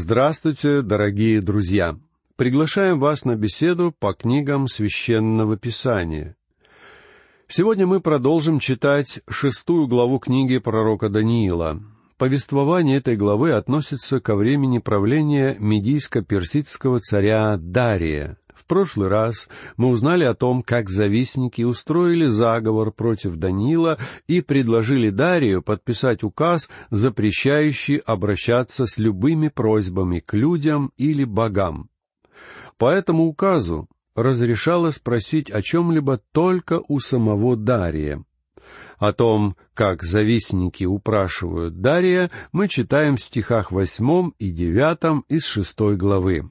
Здравствуйте, дорогие друзья! Приглашаем вас на беседу по книгам Священного Писания. Сегодня мы продолжим читать шестую главу книги пророка Даниила. Повествование этой главы относится ко времени правления медийско-персидского царя Дария. В прошлый раз мы узнали о том, как завистники устроили заговор против Даниила и предложили Дарию подписать указ, запрещающий обращаться с любыми просьбами к людям или богам. По этому указу разрешалось просить о чем-либо только у самого Дария. О том, как завистники упрашивают Дария, мы читаем в стихах восьмом и девятом из шестой главы.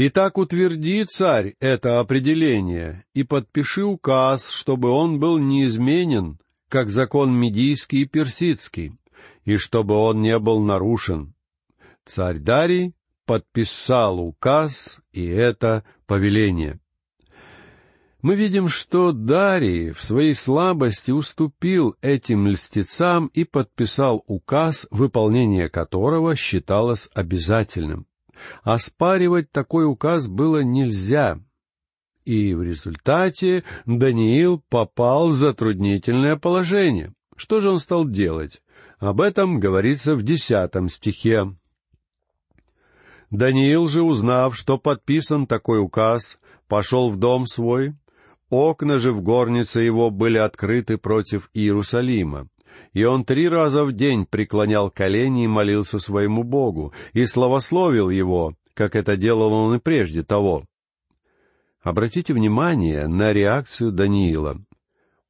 «Итак, утверди, царь, это определение, и подпиши указ, чтобы он был неизменен, как закон медийский и персидский, и чтобы он не был нарушен». Царь Дарий подписал указ и это повеление. Мы видим, что Дарий в своей слабости уступил этим льстецам и подписал указ, выполнение которого считалось обязательным. Оспаривать такой указ было нельзя, и в результате Даниил попал в затруднительное положение. Что же он стал делать? Об этом говорится в десятом стихе. Даниил же, узнав, что подписан такой указ, пошел в дом свой. Окна же в горнице его были открыты против Иерусалима. И он три раза в день преклонял колени и молился своему Богу, и славословил его, как это делал он и прежде того. Обратите внимание на реакцию Даниила.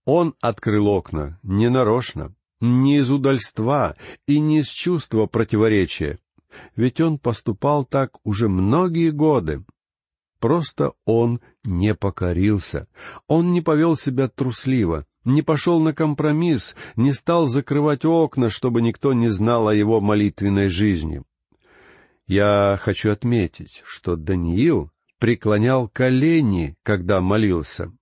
Он открыл окна не нарочно, не из удальства и не из чувства противоречия ведь он поступал так уже многие годы. Просто он не покорился, он не повел себя трусливо, не пошел на компромисс, не стал закрывать окна, чтобы никто не знал о его молитвенной жизни. Я хочу отметить, что Даниил преклонял колени, когда молился.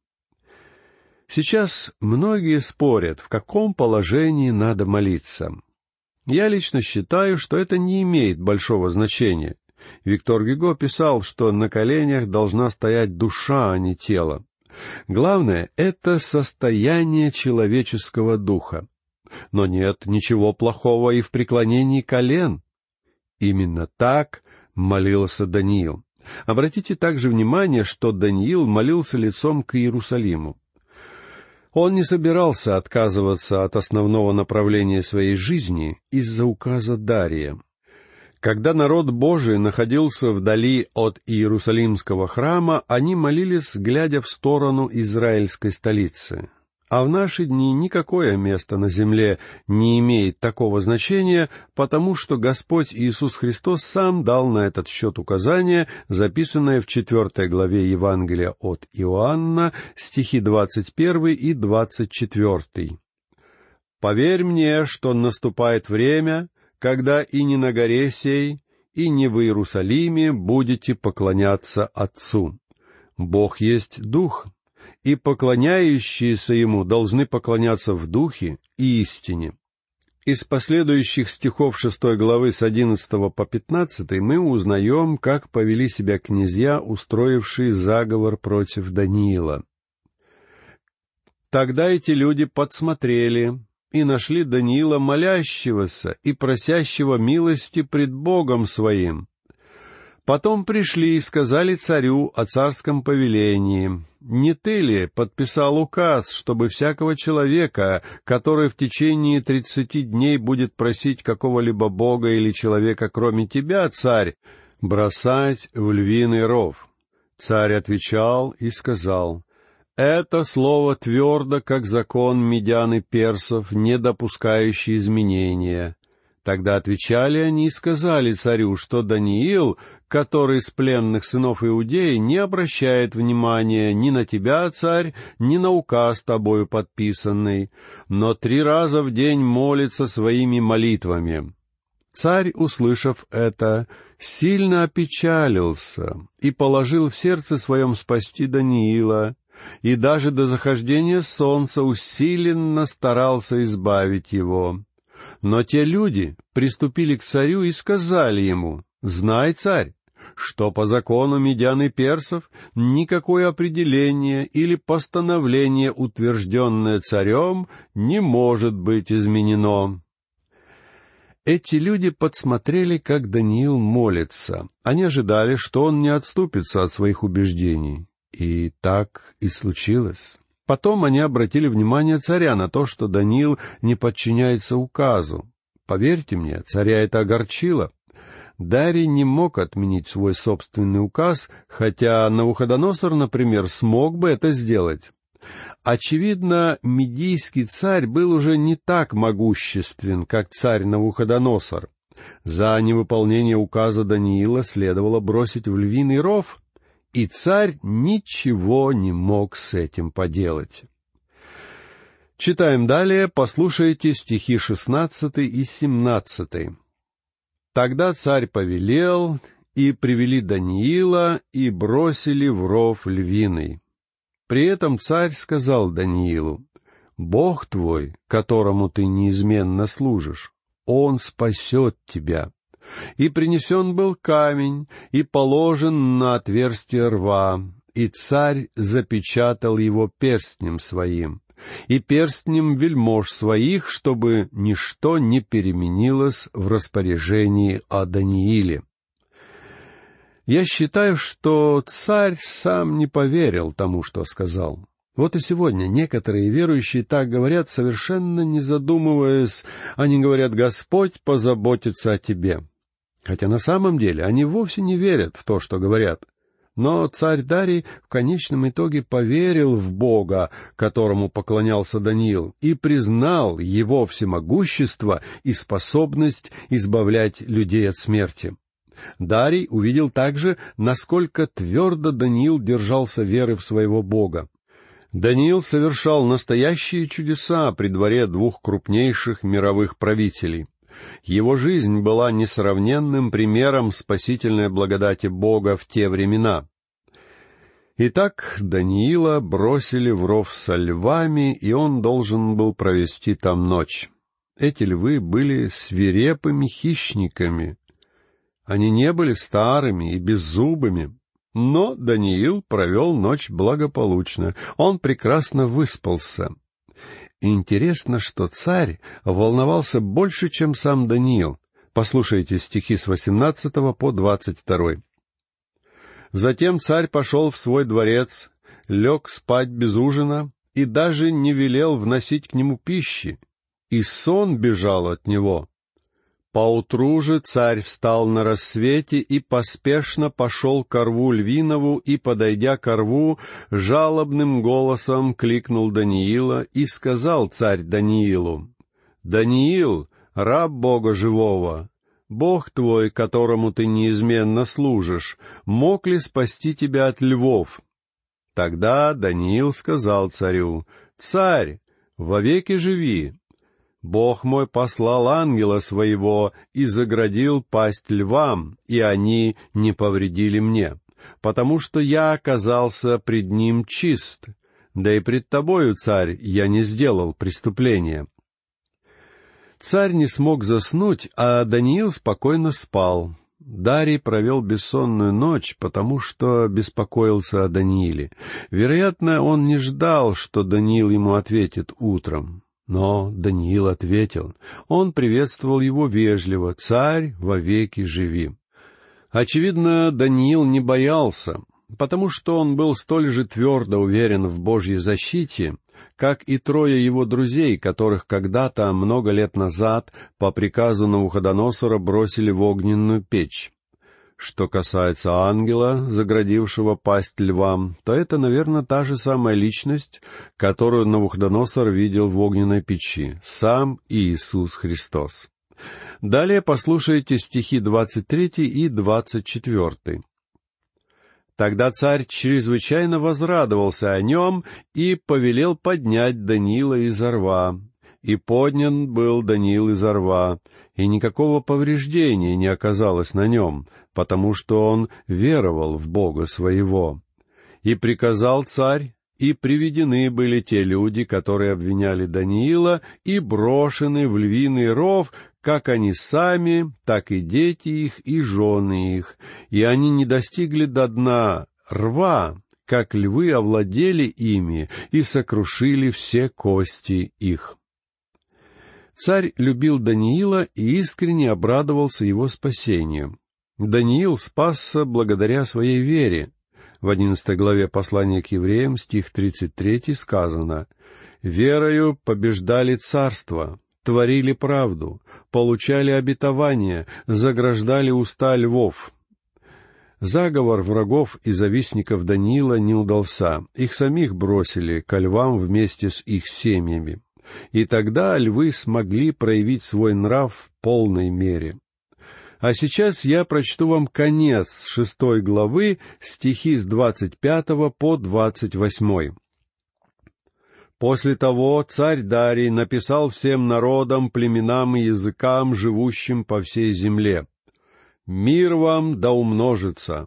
Сейчас многие спорят, в каком положении надо молиться. Я лично считаю, что это не имеет большого значения. Виктор Гюго писал, что на коленях должна стоять душа, а не тело. Главное — это состояние человеческого духа. Но нет ничего плохого и в преклонении колен. Именно так молился Даниил. Обратите также внимание, что Даниил молился лицом к Иерусалиму. Он не собирался отказываться от основного направления своей жизни из-за указа Дария. Когда народ Божий находился вдали от Иерусалимского храма, они молились, глядя в сторону израильской столицы. А в наши дни никакое место на земле не имеет такого значения, потому что Господь Иисус Христос сам дал на этот счет указание, записанное в четвертой главе Евангелия от Иоанна, стихи двадцать первый и двадцать четвертый. «Поверь мне, что наступает время, когда и не на горе сей, и не в Иерусалиме будете поклоняться Отцу. Бог есть Дух, и поклоняющиеся ему должны поклоняться в духе и истине. Из последующих стихов шестой главы с одиннадцатого по пятнадцатый мы узнаем, как повели себя князья, устроившие заговор против Даниила. Тогда эти люди подсмотрели и нашли Даниила молящегося и просящего милости пред Богом своим. Потом пришли и сказали царю о царском повелении, «Не ты ли подписал указ, чтобы всякого человека, который в течение тридцати дней будет просить какого-либо бога или человека, кроме тебя, царь, бросать в львиный ров?» Царь отвечал и сказал, «Это слово твердо, как закон медян и персов, не допускающий изменения. Тогда отвечали они и сказали царю, что Даниил, который из пленных сынов Иудеи, не обращает внимания ни на тебя, царь, ни на указ тобою подписанный, но три раза в день молится своими молитвами. Царь, услышав это, сильно опечалился и положил в сердце своем спасти Даниила, и даже до захождения солнца усиленно старался избавить его. Но те люди приступили к царю и сказали ему, «Знай, царь, что по закону медян и персов никакое определение или постановление, утвержденное царем, не может быть изменено. Эти люди подсмотрели, как Даниил молится. Они ожидали, что он не отступится от своих убеждений. И так и случилось. Потом они обратили внимание царя на то, что Даниил не подчиняется указу. Поверьте мне, царя это огорчило. Дарий не мог отменить свой собственный указ, хотя Навуходоносор, например, смог бы это сделать. Очевидно, медийский царь был уже не так могуществен, как царь Навуходоносор. За невыполнение указа Даниила следовало бросить в львиный ров, и царь ничего не мог с этим поделать. Читаем далее, послушайте стихи шестнадцатый и семнадцатый. Тогда царь повелел, и привели Даниила, и бросили в ров львиный. При этом царь сказал Даниилу, «Бог твой, которому ты неизменно служишь, Он спасет тебя». И принесен был камень, и положен на отверстие рва, и царь запечатал его перстнем своим и перстнем вельмож своих, чтобы ничто не переменилось в распоряжении о Данииле. Я считаю, что царь сам не поверил тому, что сказал. Вот и сегодня некоторые верующие так говорят, совершенно не задумываясь. Они говорят, Господь позаботится о тебе. Хотя на самом деле они вовсе не верят в то, что говорят. Но царь Дарий в конечном итоге поверил в Бога, которому поклонялся Даниил, и признал его всемогущество и способность избавлять людей от смерти. Дарий увидел также, насколько твердо Даниил держался веры в своего Бога. Даниил совершал настоящие чудеса при дворе двух крупнейших мировых правителей. Его жизнь была несравненным примером спасительной благодати Бога в те времена. Итак, Даниила бросили в ров со львами, и он должен был провести там ночь. Эти львы были свирепыми хищниками. Они не были старыми и беззубыми, но Даниил провел ночь благополучно. Он прекрасно выспался. Интересно, что царь волновался больше, чем сам Даниил. Послушайте стихи с 18 по 22. Затем царь пошел в свой дворец, лег спать без ужина и даже не велел вносить к нему пищи, и сон бежал от него. Поутру же царь встал на рассвете и поспешно пошел к рву Львинову и, подойдя к рву, жалобным голосом кликнул Даниила и сказал царь Даниилу, «Даниил, раб Бога живого, Бог твой, которому ты неизменно служишь, мог ли спасти тебя от львов?» Тогда Даниил сказал царю, «Царь, вовеки живи, Бог мой послал ангела своего и заградил пасть львам, и они не повредили мне, потому что я оказался пред ним чист, да и пред тобою, царь, я не сделал преступления». Царь не смог заснуть, а Даниил спокойно спал. Дарий провел бессонную ночь, потому что беспокоился о Данииле. Вероятно, он не ждал, что Даниил ему ответит утром. Но Даниил ответил. Он приветствовал его вежливо. «Царь, вовеки живи». Очевидно, Даниил не боялся, потому что он был столь же твердо уверен в Божьей защите, как и трое его друзей, которых когда-то, много лет назад, по приказу Навуходоносора бросили в огненную печь. Что касается ангела, заградившего пасть львам, то это, наверное, та же самая личность, которую Навуходоносор видел в огненной печи, сам Иисус Христос. Далее послушайте стихи 23 и 24. Тогда царь чрезвычайно возрадовался о нем и повелел поднять Даниила из рва. И поднят был Даниил из рва, и никакого повреждения не оказалось на нем, потому что он веровал в Бога своего. И приказал царь, и приведены были те люди, которые обвиняли Даниила, и брошены в львиный ров, как они сами, так и дети их и жены их, и они не достигли до дна рва, как львы овладели ими и сокрушили все кости их. Царь любил Даниила и искренне обрадовался его спасению. Даниил спасся благодаря своей вере. В одиннадцатой главе послания к евреям, стих тридцать третий, сказано «Верою побеждали царство, творили правду, получали обетование, заграждали уста львов». Заговор врагов и завистников Даниила не удался, их самих бросили ко львам вместе с их семьями. И тогда львы смогли проявить свой нрав в полной мере. А сейчас я прочту вам конец шестой главы, стихи с двадцать пятого по двадцать восьмой. После того царь Дарий написал всем народам, племенам и языкам, живущим по всей земле. «Мир вам да умножится!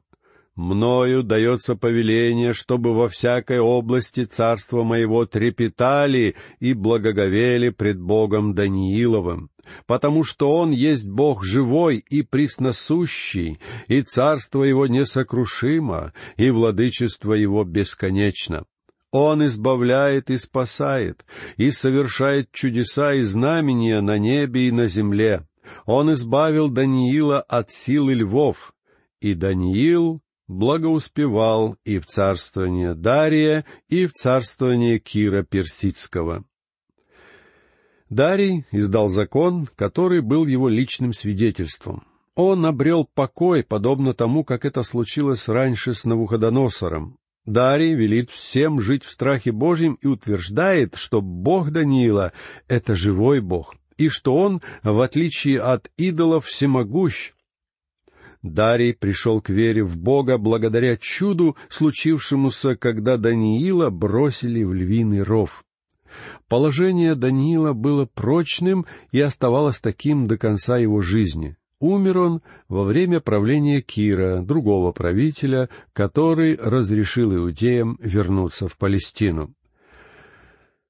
Мною дается повеление, чтобы во всякой области царства моего трепетали и благоговели пред Богом Данииловым, потому что Он есть Бог живой и пресносущий, и царство Его несокрушимо, и владычество Его бесконечно. Он избавляет и спасает, и совершает чудеса и знамения на небе и на земле. Он избавил Даниила от силы львов, и Даниил благоуспевал и в царствование Дария, и в царствование Кира Персидского. Дарий издал закон, который был его личным свидетельством. Он обрел покой, подобно тому, как это случилось раньше с Навуходоносором. Дарий велит всем жить в страхе Божьем и утверждает, что Бог Даниила — это живой Бог, и что он, в отличие от идолов, всемогущ, Дарий пришел к вере в Бога благодаря чуду, случившемуся, когда Даниила бросили в львиный ров. Положение Даниила было прочным и оставалось таким до конца его жизни. Умер он во время правления Кира, другого правителя, который разрешил иудеям вернуться в Палестину.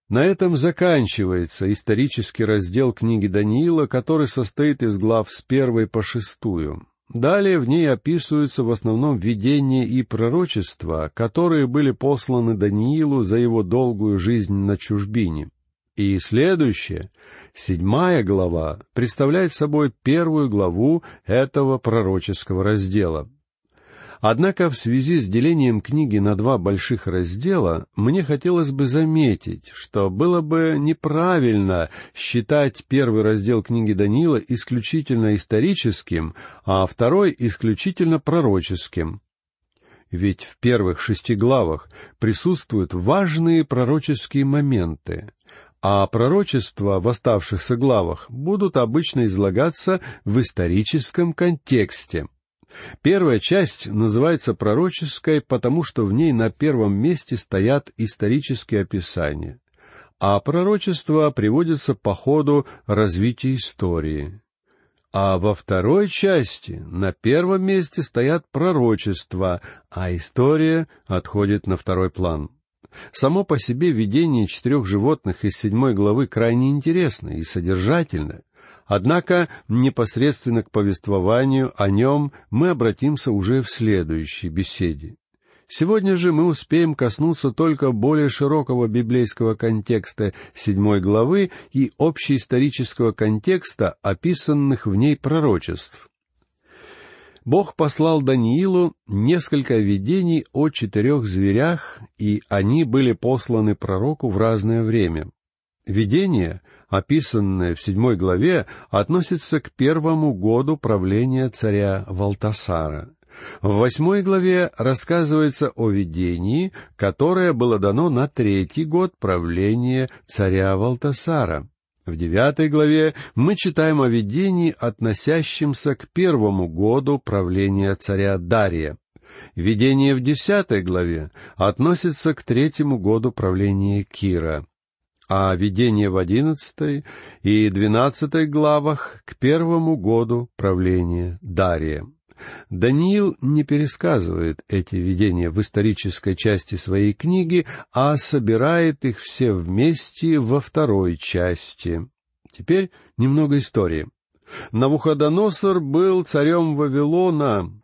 На этом заканчивается исторический раздел книги Даниила, который состоит из глав с первой по шестую. Далее в ней описываются в основном видения и пророчества, которые были посланы Даниилу за его долгую жизнь на чужбине. И следующая, седьмая глава, представляет собой первую главу этого пророческого раздела. Однако в связи с делением книги на два больших раздела мне хотелось бы заметить, что было бы неправильно считать первый раздел книги Даниила исключительно историческим, а второй исключительно пророческим. Ведь в первых шести главах присутствуют важные пророческие моменты, а пророчества в оставшихся главах будут обычно излагаться в историческом контексте — Первая часть называется пророческой, потому что в ней на первом месте стоят исторические описания, а пророчество приводится по ходу развития истории. А во второй части на первом месте стоят пророчества, а история отходит на второй план. Само по себе видение четырех животных из седьмой главы крайне интересно и содержательно, Однако непосредственно к повествованию о нем мы обратимся уже в следующей беседе. Сегодня же мы успеем коснуться только более широкого библейского контекста седьмой главы и общеисторического контекста, описанных в ней пророчеств. Бог послал Даниилу несколько видений о четырех зверях, и они были посланы пророку в разное время. Видения — описанное в седьмой главе, относится к первому году правления царя Валтасара. В восьмой главе рассказывается о видении, которое было дано на третий год правления царя Валтасара. В девятой главе мы читаем о видении, относящемся к первому году правления царя Дария. Видение в десятой главе относится к третьему году правления Кира а видение в одиннадцатой и двенадцатой главах к первому году правления Дария. Даниил не пересказывает эти видения в исторической части своей книги, а собирает их все вместе во второй части. Теперь немного истории. Навуходоносор был царем Вавилона.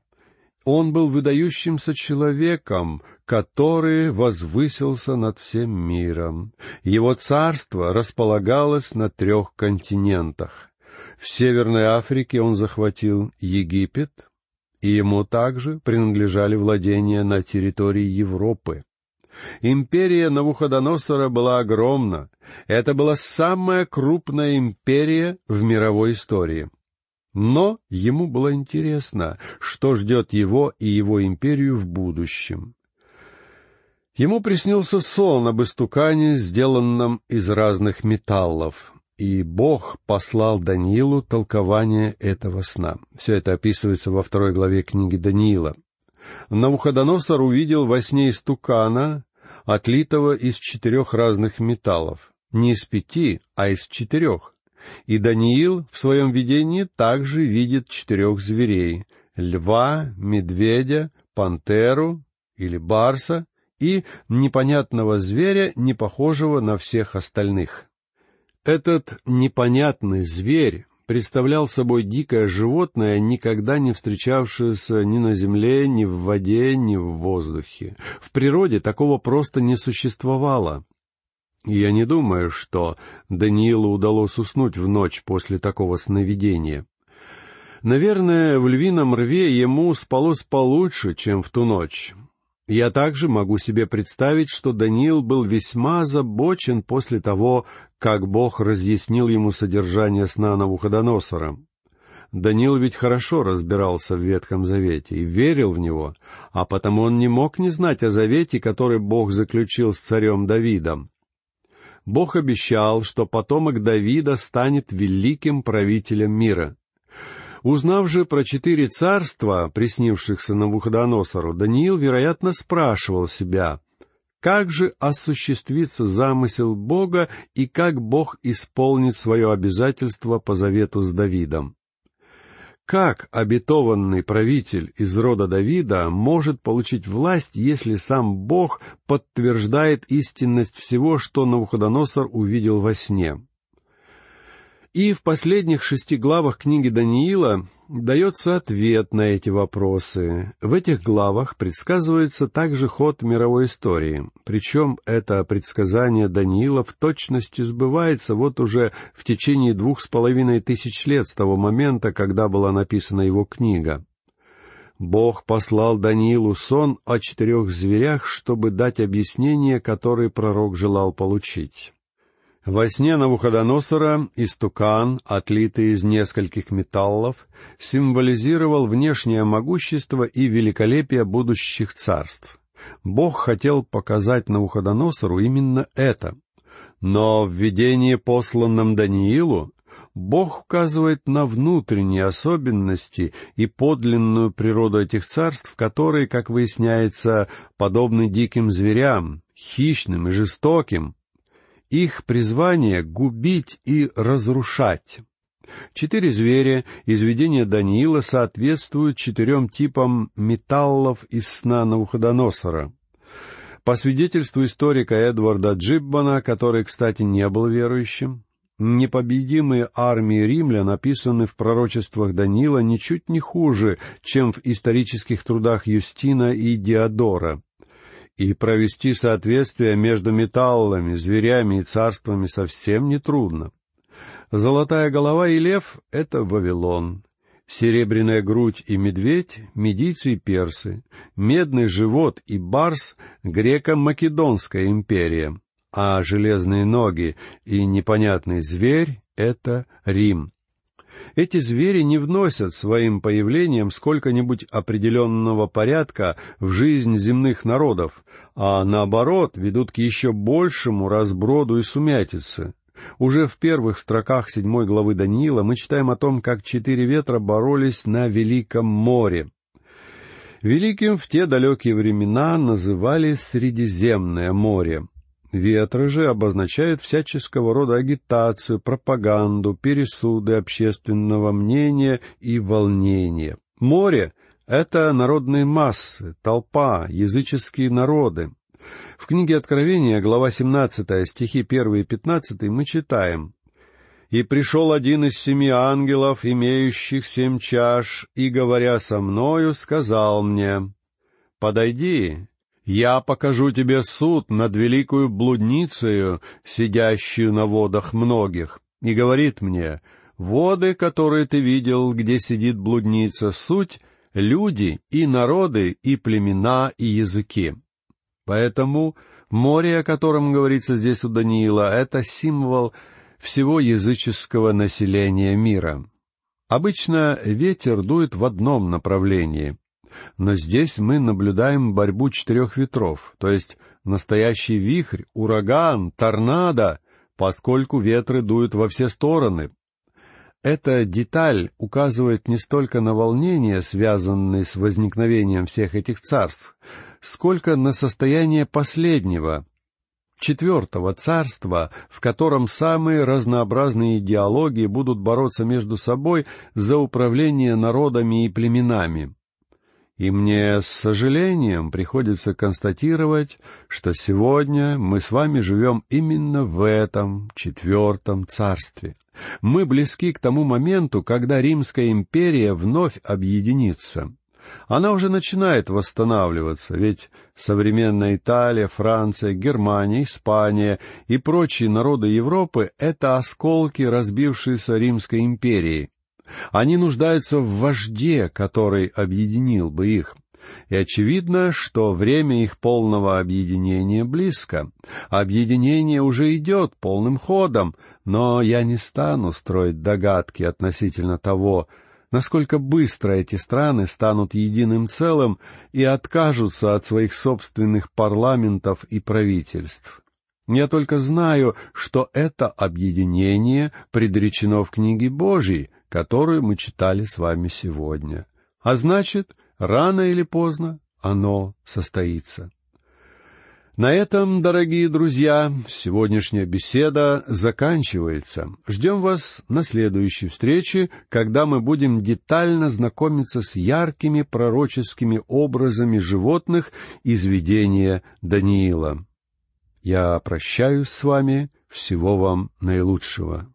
Он был выдающимся человеком, который возвысился над всем миром. Его царство располагалось на трех континентах. В Северной Африке он захватил Египет, и ему также принадлежали владения на территории Европы. Империя Навуходоносора была огромна. Это была самая крупная империя в мировой истории. Но ему было интересно, что ждет его и его империю в будущем. Ему приснился сон об истукане, сделанном из разных металлов, и Бог послал Даниилу толкование этого сна. Все это описывается во второй главе книги Даниила. Навуходоносор увидел во сне истукана, отлитого из четырех разных металлов. Не из пяти, а из четырех. И Даниил в своем видении также видит четырех зверей — льва, медведя, пантеру или барса и непонятного зверя, не похожего на всех остальных. Этот непонятный зверь представлял собой дикое животное, никогда не встречавшееся ни на земле, ни в воде, ни в воздухе. В природе такого просто не существовало. Я не думаю, что Даниилу удалось уснуть в ночь после такого сновидения. Наверное, в львином рве ему спалось получше, чем в ту ночь. Я также могу себе представить, что Даниил был весьма озабочен после того, как Бог разъяснил ему содержание сна Навуходоносора. Даниил ведь хорошо разбирался в Ветхом Завете и верил в него, а потому он не мог не знать о завете, который Бог заключил с царем Давидом. Бог обещал, что потомок Давида станет великим правителем мира. Узнав же про четыре царства, приснившихся Навуходоносору, Даниил, вероятно, спрашивал себя, как же осуществится замысел Бога и как Бог исполнит свое обязательство по завету с Давидом. Как обетованный правитель из рода Давида может получить власть, если сам Бог подтверждает истинность всего, что Навуходоносор увидел во сне? И в последних шести главах книги Даниила дается ответ на эти вопросы. В этих главах предсказывается также ход мировой истории. Причем это предсказание Даниила в точности сбывается вот уже в течение двух с половиной тысяч лет с того момента, когда была написана его книга. Бог послал Даниилу сон о четырех зверях, чтобы дать объяснение, которое пророк желал получить. Во сне Навуходоносора истукан, отлитый из нескольких металлов, символизировал внешнее могущество и великолепие будущих царств. Бог хотел показать Навуходоносору именно это. Но в видении, посланном Даниилу, Бог указывает на внутренние особенности и подлинную природу этих царств, которые, как выясняется, подобны диким зверям, хищным и жестоким, их призвание — губить и разрушать. Четыре зверя из видения Даниила соответствуют четырем типам металлов из сна Навуходоносора. По свидетельству историка Эдварда Джиббана, который, кстати, не был верующим, непобедимые армии римлян описаны в пророчествах Даниила ничуть не хуже, чем в исторических трудах Юстина и Диодора и провести соответствие между металлами, зверями и царствами совсем нетрудно. Золотая голова и лев — это Вавилон, серебряная грудь и медведь — медийцы и персы, медный живот и барс — греко-македонская империя, а железные ноги и непонятный зверь — это Рим. Эти звери не вносят своим появлением сколько-нибудь определенного порядка в жизнь земных народов, а наоборот ведут к еще большему разброду и сумятице. Уже в первых строках седьмой главы Даниила мы читаем о том, как четыре ветра боролись на Великом море. Великим в те далекие времена называли Средиземное море. Ветры же обозначают всяческого рода агитацию, пропаганду, пересуды общественного мнения и волнения. Море Это народные массы, толпа, языческие народы. В книге Откровения, глава 17, стихи 1 и 15, мы читаем «И пришел один из семи ангелов, имеющих семь чаш, и, говоря со мною, сказал мне, «Подойди, я покажу тебе суд над великою блудницею, сидящую на водах многих». И говорит мне, «Воды, которые ты видел, где сидит блудница, суть — люди и народы, и племена, и языки». Поэтому море, о котором говорится здесь у Даниила, это символ всего языческого населения мира. Обычно ветер дует в одном направлении, но здесь мы наблюдаем борьбу четырех ветров, то есть настоящий вихрь, ураган, торнадо, поскольку ветры дуют во все стороны. Эта деталь указывает не столько на волнение, связанное с возникновением всех этих царств, сколько на состояние последнего, четвертого царства, в котором самые разнообразные идеологии будут бороться между собой за управление народами и племенами. И мне с сожалением приходится констатировать, что сегодня мы с вами живем именно в этом четвертом царстве. Мы близки к тому моменту, когда Римская империя вновь объединится. Она уже начинает восстанавливаться, ведь современная Италия, Франция, Германия, Испания и прочие народы Европы — это осколки разбившейся Римской империи. Они нуждаются в вожде, который объединил бы их. И очевидно, что время их полного объединения близко. Объединение уже идет полным ходом, но я не стану строить догадки относительно того, насколько быстро эти страны станут единым целым и откажутся от своих собственных парламентов и правительств. Я только знаю, что это объединение предречено в книге Божьей, которую мы читали с вами сегодня. А значит, рано или поздно оно состоится. На этом, дорогие друзья, сегодняшняя беседа заканчивается. Ждем вас на следующей встрече, когда мы будем детально знакомиться с яркими пророческими образами животных из видения Даниила. Я прощаюсь с вами. Всего вам наилучшего.